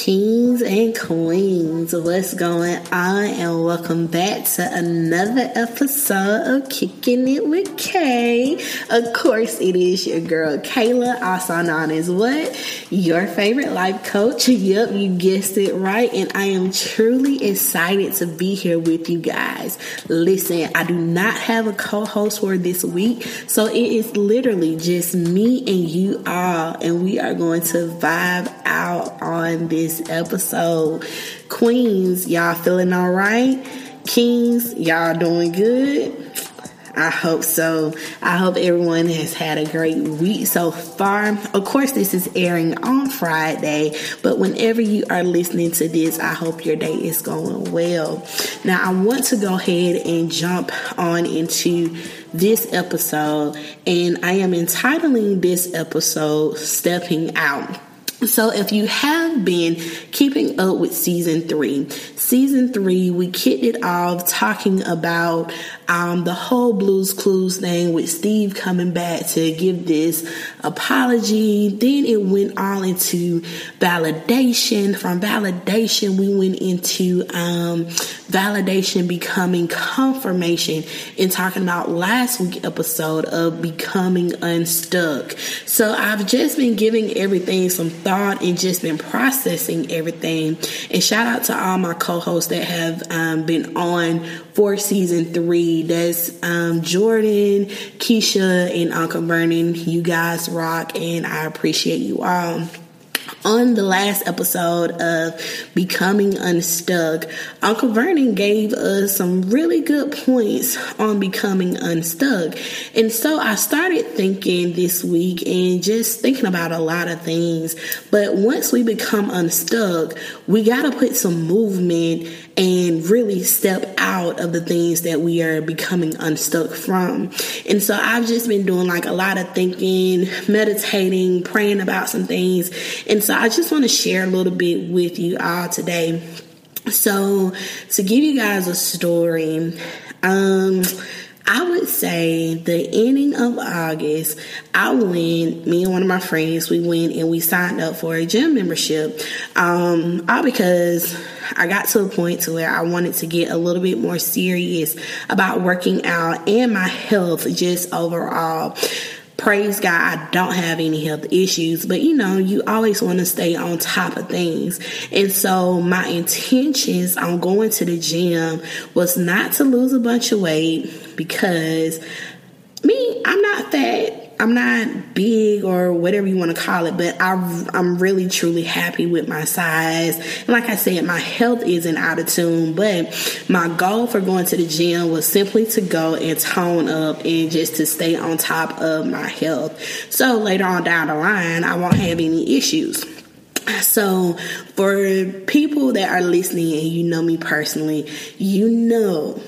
Kings and queens, what's going on? And welcome back to another episode of Kicking It with Kay. Of course, it is your girl Kayla, also known as what? Your favorite life coach. Yep, you guessed it right. And I am truly excited to be here with you guys. Listen, I do not have a co host for this week, so it is literally just me and you all, and we are going to vibe out on this episode. Queens, y'all feeling all right? Kings, y'all doing good? I hope so. I hope everyone has had a great week so far. Of course, this is airing on Friday, but whenever you are listening to this, I hope your day is going well. Now, I want to go ahead and jump on into this episode, and I am entitling this episode Stepping Out. So, if you have been keeping up with season three, season three, we kicked it off talking about um, the whole Blues Clues thing with Steve coming back to give this apology. Then it went all into validation. From validation, we went into um, validation becoming confirmation and talking about last week episode of becoming unstuck. So I've just been giving everything some thought and just been processing everything. And shout out to all my co-hosts that have um, been on for season three. That's um, Jordan, Keisha, and Uncle Vernon. You guys rock, and I appreciate you all on the last episode of Becoming Unstuck, Uncle Vernon gave us some really good points on becoming unstuck. And so I started thinking this week and just thinking about a lot of things. But once we become unstuck, we got to put some movement and really step out of the things that we are becoming unstuck from. And so I've just been doing like a lot of thinking, meditating, praying about some things. And so I just want to share a little bit with you all today. So to give you guys a story, um, I would say the ending of August, I went, me and one of my friends, we went and we signed up for a gym membership. Um, all because I got to a point to where I wanted to get a little bit more serious about working out and my health just overall praise God, I don't have any health issues, but you know, you always want to stay on top of things. And so my intentions on going to the gym was not to lose a bunch of weight because me, I'm not fat. I'm not big or whatever you want to call it, but I, I'm really truly happy with my size. And like I said, my health isn't out of tune, but my goal for going to the gym was simply to go and tone up and just to stay on top of my health. So later on down the line, I won't have any issues. So, for people that are listening and you know me personally, you know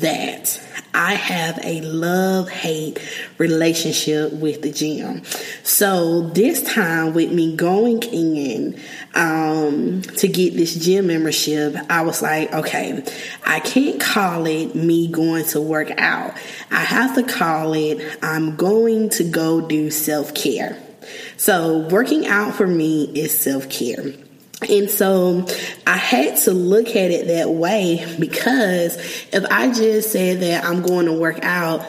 that I have a love hate relationship with the gym. So this time with me going in um, to get this gym membership, I was like, okay, I can't call it me going to work out. I have to call it I'm going to go do self care. So working out for me is self care. And so I had to look at it that way because if I just said that I'm going to work out,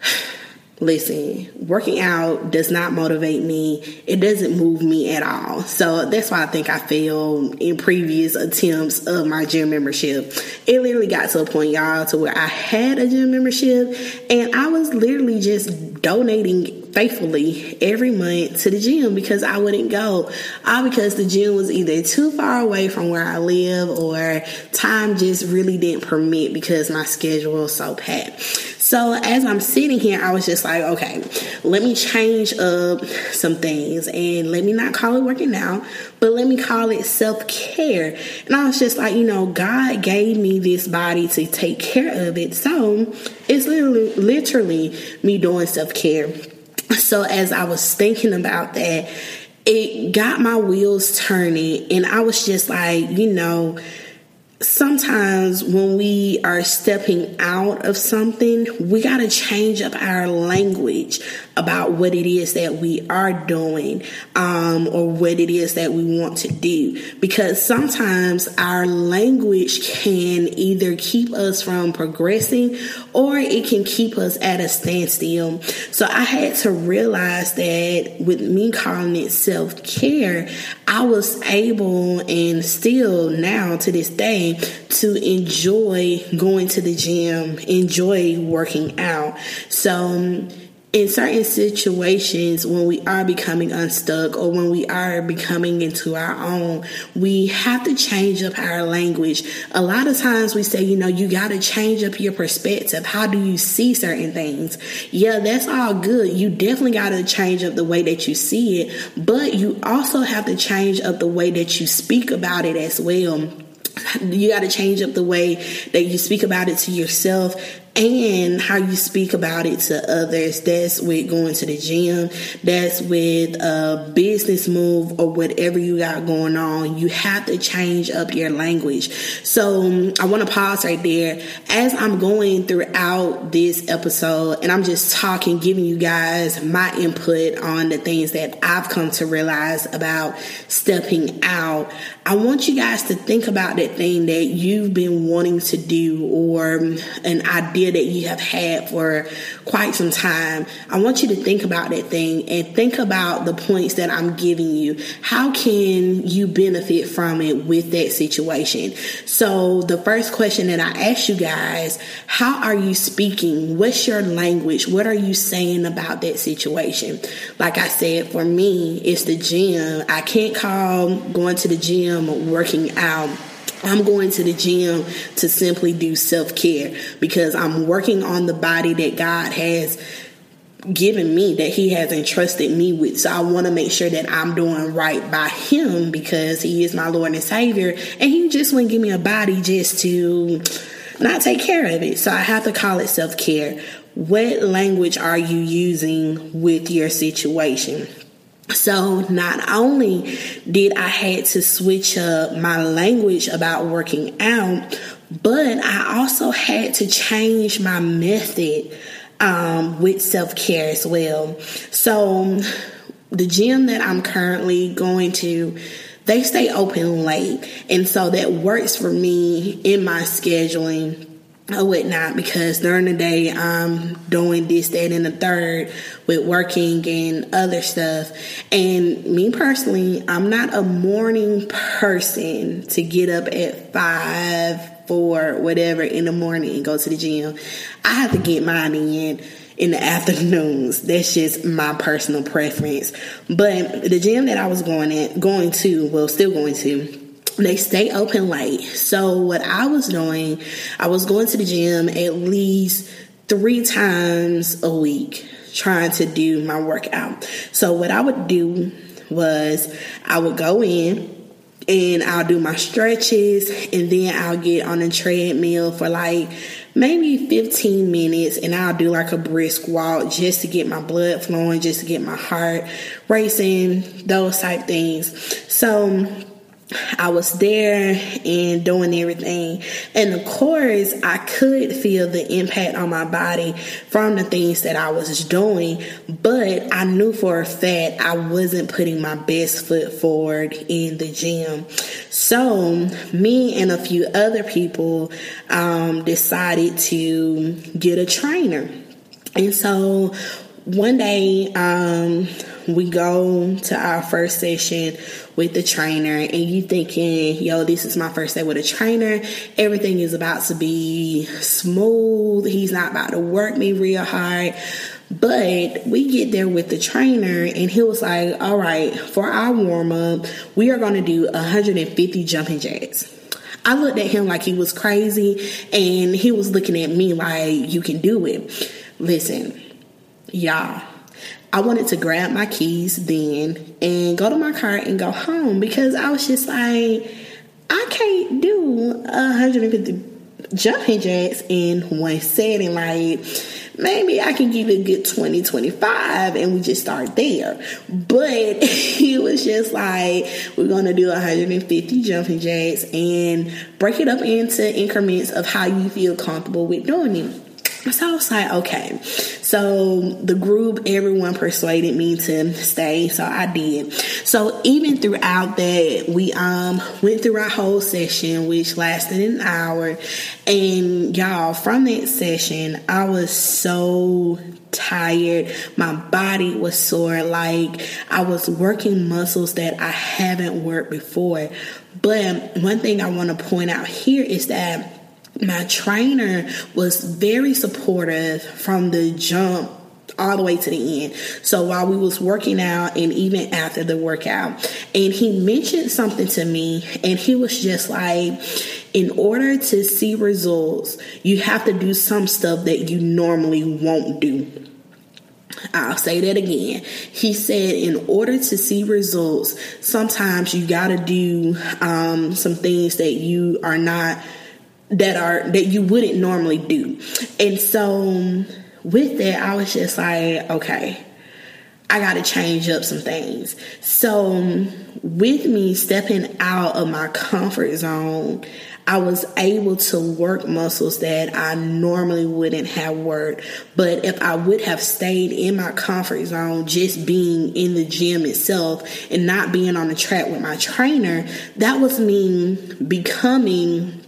listen, working out does not motivate me. It doesn't move me at all. So that's why I think I failed in previous attempts of my gym membership. It literally got to a point, y'all, to where I had a gym membership and I was literally just donating faithfully every month to the gym because I wouldn't go. All because the gym was either too far away from where I live or time just really didn't permit because my schedule was so packed. So as I'm sitting here, I was just like, okay, let me change up some things and let me not call it working out, but let me call it self care. And I was just like, you know, God gave me this body to take care of it. So it's literally, literally me doing self care. So as I was thinking about that, it got my wheels turning and I was just like, you know, sometimes when we are stepping out of something, we got to change up our language about what it is that we are doing um, or what it is that we want to do. Because sometimes our language can either keep us from progressing or it can keep us at a standstill. So I had to realize that with me calling it self care, I was able and still now to this day to enjoy going to the gym, enjoy working out. So, in certain situations when we are becoming unstuck or when we are becoming into our own we have to change up our language. A lot of times we say you know you got to change up your perspective. How do you see certain things? Yeah that's all good. You definitely got to change up the way that you see it but you also have to change up the way that you speak about it as well. You got to change up the way that you speak about it to yourself and how you speak about it to others. That's with going to the gym, that's with a business move or whatever you got going on. You have to change up your language. So um, I want to pause right there as I'm going throughout this episode and I'm just talking, giving you guys my input on the things that I've come to realize about stepping out. I want you guys to think about that thing that you've been wanting to do or um, an idea that you have had for quite some time, I want you to think about that thing and think about the points that I'm giving you. How can you benefit from it with that situation? So, the first question that I ask you guys, how are you speaking? What's your language? What are you saying about that situation? Like I said, for me, it's the gym. I can't call going to the gym or working out I'm going to the gym to simply do self care because I'm working on the body that God has given me, that He has entrusted me with. So I want to make sure that I'm doing right by Him because He is my Lord and Savior. And He just wouldn't give me a body just to not take care of it. So I have to call it self care. What language are you using with your situation? So not only did I had to switch up my language about working out, but I also had to change my method um, with self care as well. So the gym that I'm currently going to, they stay open late, and so that works for me in my scheduling or whatnot because during the day I'm doing this, that, and the third with working and other stuff. And me personally, I'm not a morning person to get up at five, four, whatever in the morning and go to the gym. I have to get mine in in the afternoons. That's just my personal preference. But the gym that I was going at going to, well still going to they stay open late. So what I was doing, I was going to the gym at least three times a week trying to do my workout. So what I would do was I would go in and I'll do my stretches and then I'll get on a treadmill for like maybe 15 minutes and I'll do like a brisk walk just to get my blood flowing, just to get my heart racing, those type things. So I was there and doing everything. And of course, I could feel the impact on my body from the things that I was doing, but I knew for a fact I wasn't putting my best foot forward in the gym. So, me and a few other people um, decided to get a trainer. And so, one day, um, we go to our first session with the trainer and you thinking, yo, this is my first day with a trainer. Everything is about to be smooth. He's not about to work me real hard. But we get there with the trainer and he was like, all right, for our warm up, we are going to do 150 jumping jacks. I looked at him like he was crazy and he was looking at me like, you can do it. Listen, y'all, I wanted to grab my keys then and go to my car and go home because I was just like, I can't do 150 jumping jacks in one setting. Like, maybe I can give it a good 20, 25 and we just start there. But he was just like, we're going to do 150 jumping jacks and break it up into increments of how you feel comfortable with doing it. So I was like, okay. So the group, everyone persuaded me to stay, so I did. So even throughout that, we um went through our whole session, which lasted an hour. And y'all, from that session, I was so tired. My body was sore. Like I was working muscles that I haven't worked before. But one thing I want to point out here is that my trainer was very supportive from the jump all the way to the end. So while we was working out and even after the workout, and he mentioned something to me and he was just like, in order to see results, you have to do some stuff that you normally won't do. I'll say that again. He said, in order to see results, sometimes you got to do um, some things that you are not that are that you wouldn't normally do. And so with that, I was just like, okay, I got to change up some things. So with me stepping out of my comfort zone, I was able to work muscles that I normally wouldn't have worked. But if I would have stayed in my comfort zone, just being in the gym itself and not being on the track with my trainer, that was me becoming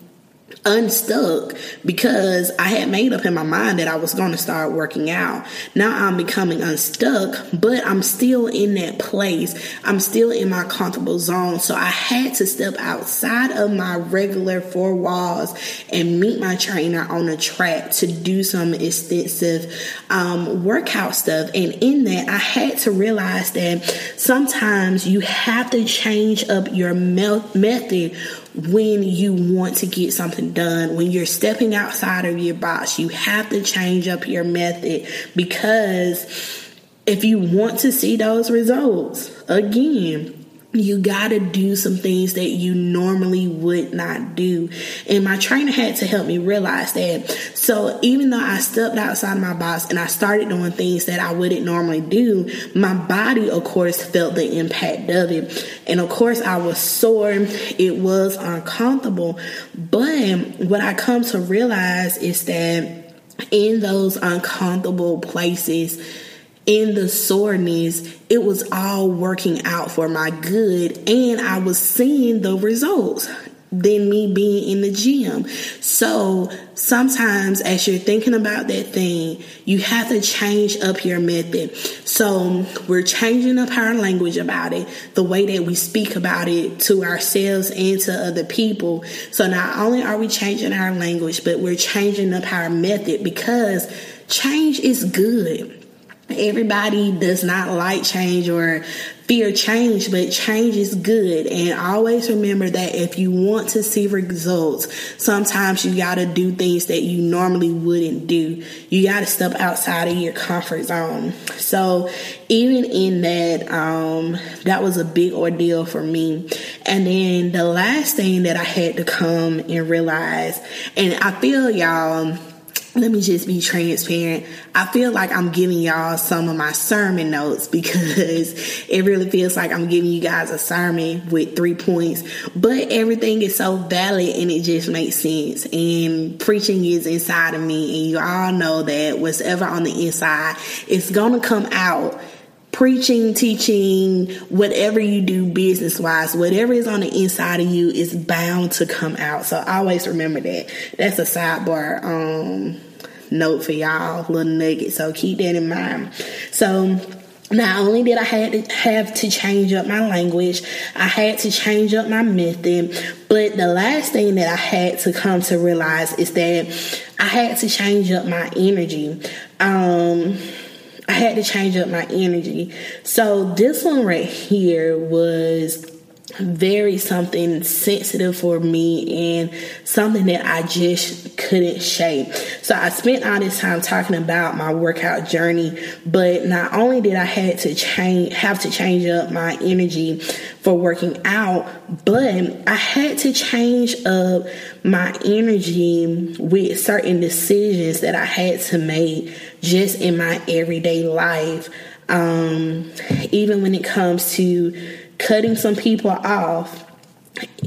unstuck because I had made up in my mind that I was going to start working out. Now I'm becoming unstuck, but I'm still in that place. I'm still in my comfortable zone. So I had to step outside of my regular four walls and meet my trainer on a track to do some extensive um, workout stuff. And in that, I had to realize that sometimes you have to change up your method when you want to get something done, when you're stepping outside of your box, you have to change up your method because if you want to see those results, again, you got to do some things that you normally would not do. And my trainer had to help me realize that. So even though I stepped outside of my box and I started doing things that I wouldn't normally do, my body, of course, felt the impact of it. And of course, I was sore. It was uncomfortable. But what I come to realize is that in those uncomfortable places, in the soreness, it was all working out for my good, and I was seeing the results than me being in the gym. So sometimes as you're thinking about that thing, you have to change up your method. So we're changing up our language about it, the way that we speak about it to ourselves and to other people. So not only are we changing our language, but we're changing up our method because change is good Everybody does not like change or fear change, but change is good. And always remember that if you want to see results, sometimes you got to do things that you normally wouldn't do. You got to step outside of your comfort zone. So even in that, um, that was a big ordeal for me. And then the last thing that I had to come and realize, and I feel y'all, let me just be transparent. I feel like I'm giving y'all some of my sermon notes because it really feels like I'm giving you guys a sermon with three points, but everything is so valid and it just makes sense. And preaching is inside of me, and you all know that whatever on the inside, it's gonna come out preaching, teaching, whatever you do business wise, whatever is on the inside of you is bound to come out. So always remember that. That's a sidebar um, note for y'all, little nugget. So keep that in mind. So not only did I had to have to change up my language, I had to change up my method, but the last thing that I had to come to realize is that I had to change up my energy. Um, I had to change up my energy. So this one right here was very something sensitive for me and something that I just couldn't shake. So I spent all this time talking about my workout journey, but not only did I had to change have to change up my energy for working out, but I had to change up my energy with certain decisions that I had to make just in my everyday life. Um, even when it comes to cutting some people off,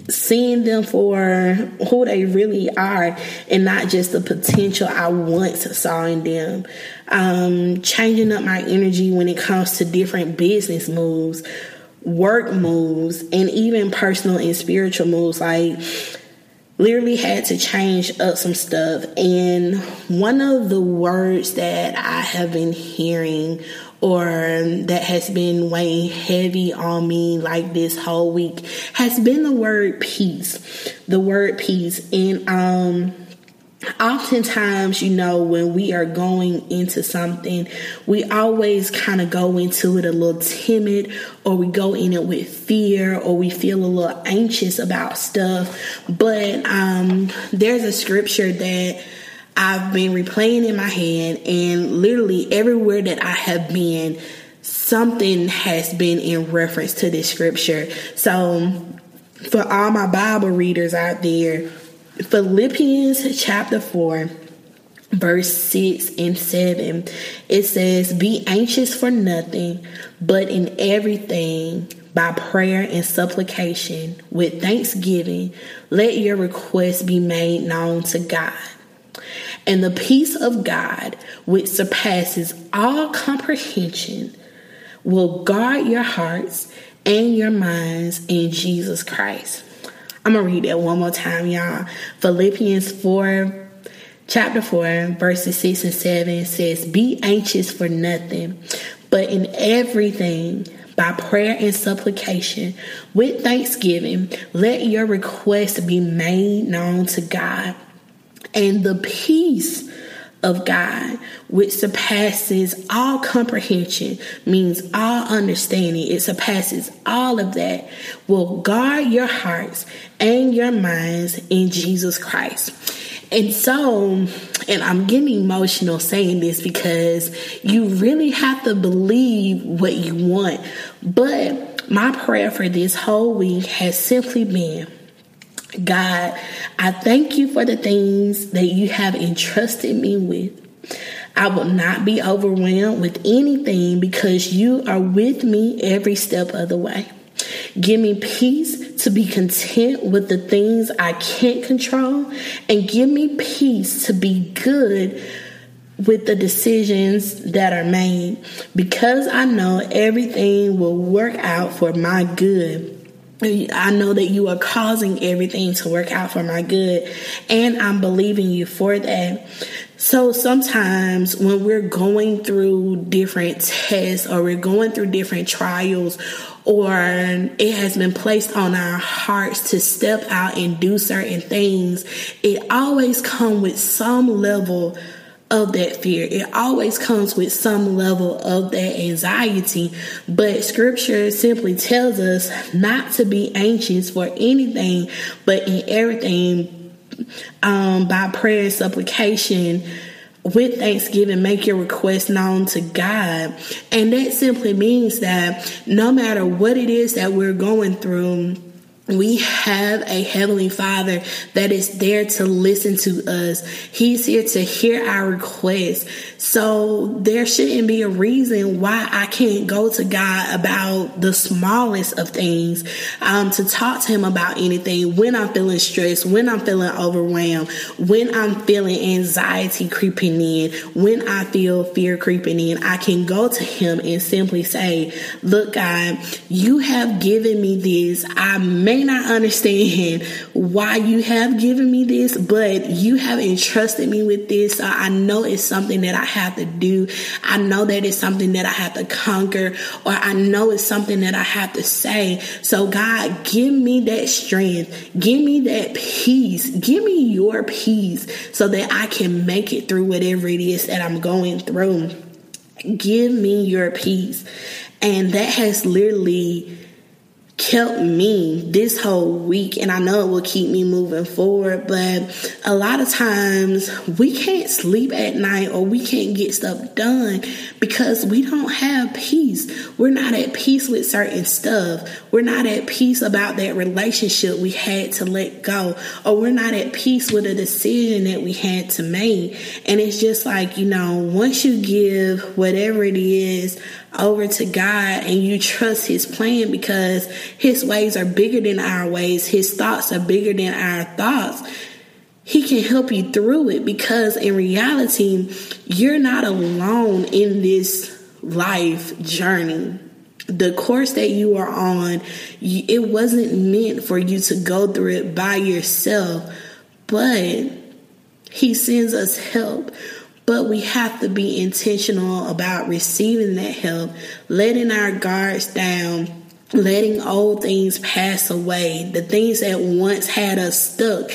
seeing them for who they really are and not just the potential I once saw in them. Um, changing up my energy when it comes to different business moves, work moves, and even personal and spiritual moves. Like, literally had to change up some stuff. And one of the words that I have been hearing or that has been weighing heavy on me like this whole week has been the word peace. The word peace. And um oftentimes, you know, when we are going into something, we always kind of go into it a little timid, or we go in it with fear, or we feel a little anxious about stuff. But um, there's a scripture that I've been replaying in my head, and literally everywhere that I have been, something has been in reference to this scripture. So, for all my Bible readers out there, Philippians chapter 4, verse 6 and 7, it says, Be anxious for nothing, but in everything, by prayer and supplication, with thanksgiving, let your requests be made known to God. And the peace of God, which surpasses all comprehension, will guard your hearts and your minds in Jesus Christ. I'm going to read that one more time, y'all. Philippians 4, chapter 4, verses 6 and 7 says, Be anxious for nothing, but in everything, by prayer and supplication, with thanksgiving, let your requests be made known to God and the peace of God, which surpasses all comprehension, means all understanding. It surpasses all of that, will guard your hearts and your minds in Jesus Christ. And so, and I'm getting emotional saying this because you really have to believe what you want. But my prayer for this whole week has simply been God, I thank you for the things that you have entrusted me with. I will not be overwhelmed with anything because you are with me every step of the way. Give me peace to be content with the things I can't control, and give me peace to be good with the decisions that are made because I know everything will work out for my good I know that you are causing everything to work out for my good, and I'm believing you for that. So sometimes when we're going through different tests or we're going through different trials, or it has been placed on our hearts to step out and do certain things, it always comes with some level of that fear. It always comes with some level of that anxiety, but scripture simply tells us not to be anxious for anything, but in everything, um, by prayer and supplication, with thanksgiving, make your request known to God. And that simply means that no matter what it is that we're going through, we have a heavenly father that is there to listen to us. He's here to hear our requests. So there shouldn't be a reason why I can't go to God about the smallest of things, um, to talk to him about anything when I'm feeling stressed, when I'm feeling overwhelmed, when I'm feeling anxiety creeping in, when I feel fear creeping in. I can go to him and simply say, look, God, you have given me this. I may may not understand why you have given me this, but you have entrusted me with this. So I know it's something that I have to do. I know that it's something that I have to conquer, or I know it's something that I have to say. So, God, give me that strength. Give me that peace. Give me your peace so that I can make it through whatever it is that I'm going through. Give me your peace. And that has literally kept me this whole week and I know it will keep me moving forward but a lot of times we can't sleep at night or we can't get stuff done because we don't have peace. We're not at peace with certain stuff. We're not at peace about that relationship we had to let go or we're not at peace with a decision that we had to make. And it's just like you know once you give whatever it is over to God and you trust His plan because His ways are bigger than our ways, His thoughts are bigger than our thoughts. He can help you through it because in reality, you're not alone in this life journey. The course that you are on, it wasn't meant for you to go through it by yourself, but He sends us help but we have to be intentional about receiving that help, letting our guards down, letting old things pass away, the things that once had us stuck,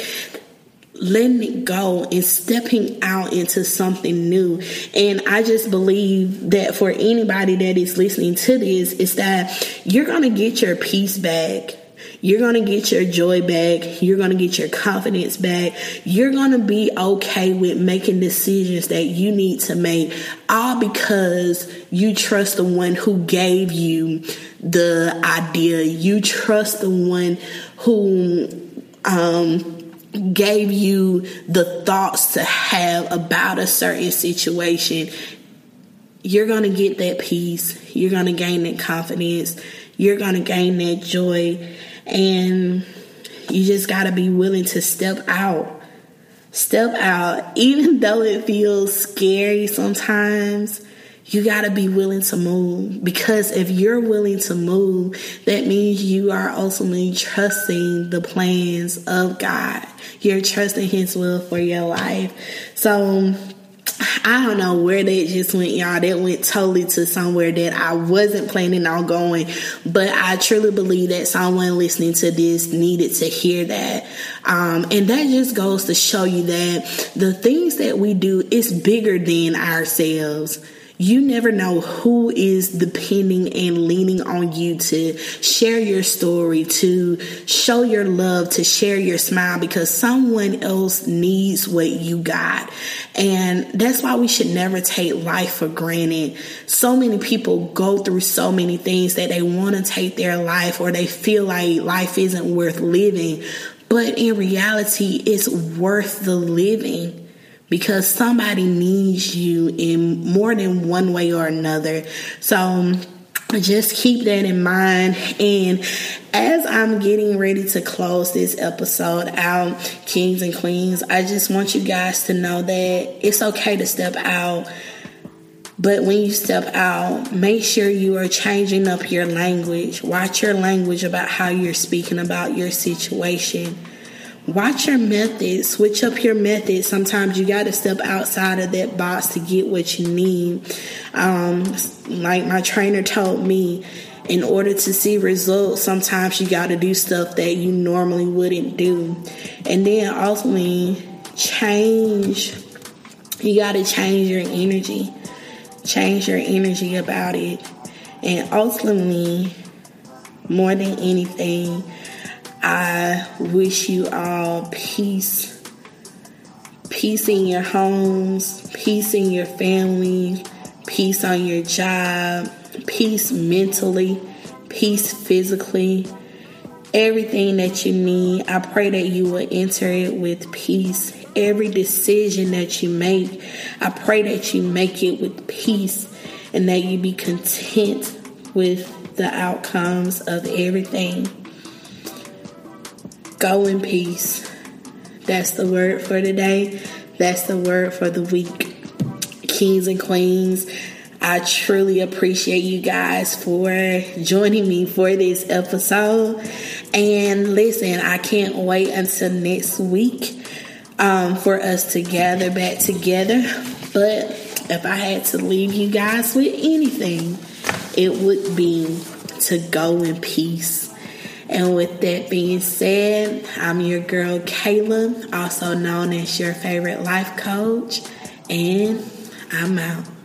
letting it go and stepping out into something new. And I just believe that for anybody that is listening to this, is that you're going to get your peace back you're going to get your joy back. You're going to get your confidence back. You're going to be okay with making decisions that you need to make, all because you trust the one who gave you the idea. You trust the one who, um, gave you the thoughts to have about a certain situation, you're going to get that peace. You're going to gain that confidence. You're going to gain that joy. And you just got to be willing to step out. Step out, even though it feels scary sometimes. You got to be willing to move because if you're willing to move, that means you are ultimately trusting the plans of God. You're trusting His will for your life. So, I don't know where that just went, y'all. That went totally to somewhere that I wasn't planning on going. But I truly believe that someone listening to this needed to hear that. Um, and that just goes to show you that the things that we do is bigger than ourselves you never know who is depending and leaning on you to share your story, to show your love, to share your smile because someone else needs what you got. And that's why we should never take life for granted. So many people go through so many things that they want to take their life or they feel like life isn't worth living. But in reality, it's worth the living because somebody needs you in more than one way or another. So just keep that in mind. And as I'm getting ready to close this episode out, Kings and Queens, I just want you guys to know that it's okay to step out. But when you step out, make sure you are changing up your language. Watch your language about how you're speaking about your situation watch your methods, switch up your methods. Sometimes you got to step outside of that box to get what you need. Um, like my trainer told me, in order to see results, sometimes you got to do stuff that you normally wouldn't do. And then ultimately, change. You got to change your energy. Change your energy about it. And ultimately, more than anything, I wish you all peace. Peace in your homes, peace in your family, peace on your job, peace mentally, peace physically, everything that you need. I pray that you will enter it with peace. Every decision that you make, I pray that you make it with peace and that you be content with the outcomes of everything. Go in peace. That's the word for today. That's the word for the week. Kings and queens, I truly appreciate you guys for joining me for this episode. And listen, I can't wait until next week um, for us to gather back together. But if I had to leave you guys with anything, it would be to go in peace. And with that being said, I'm your girl Kayla, also known as your favorite life coach, and I'm out.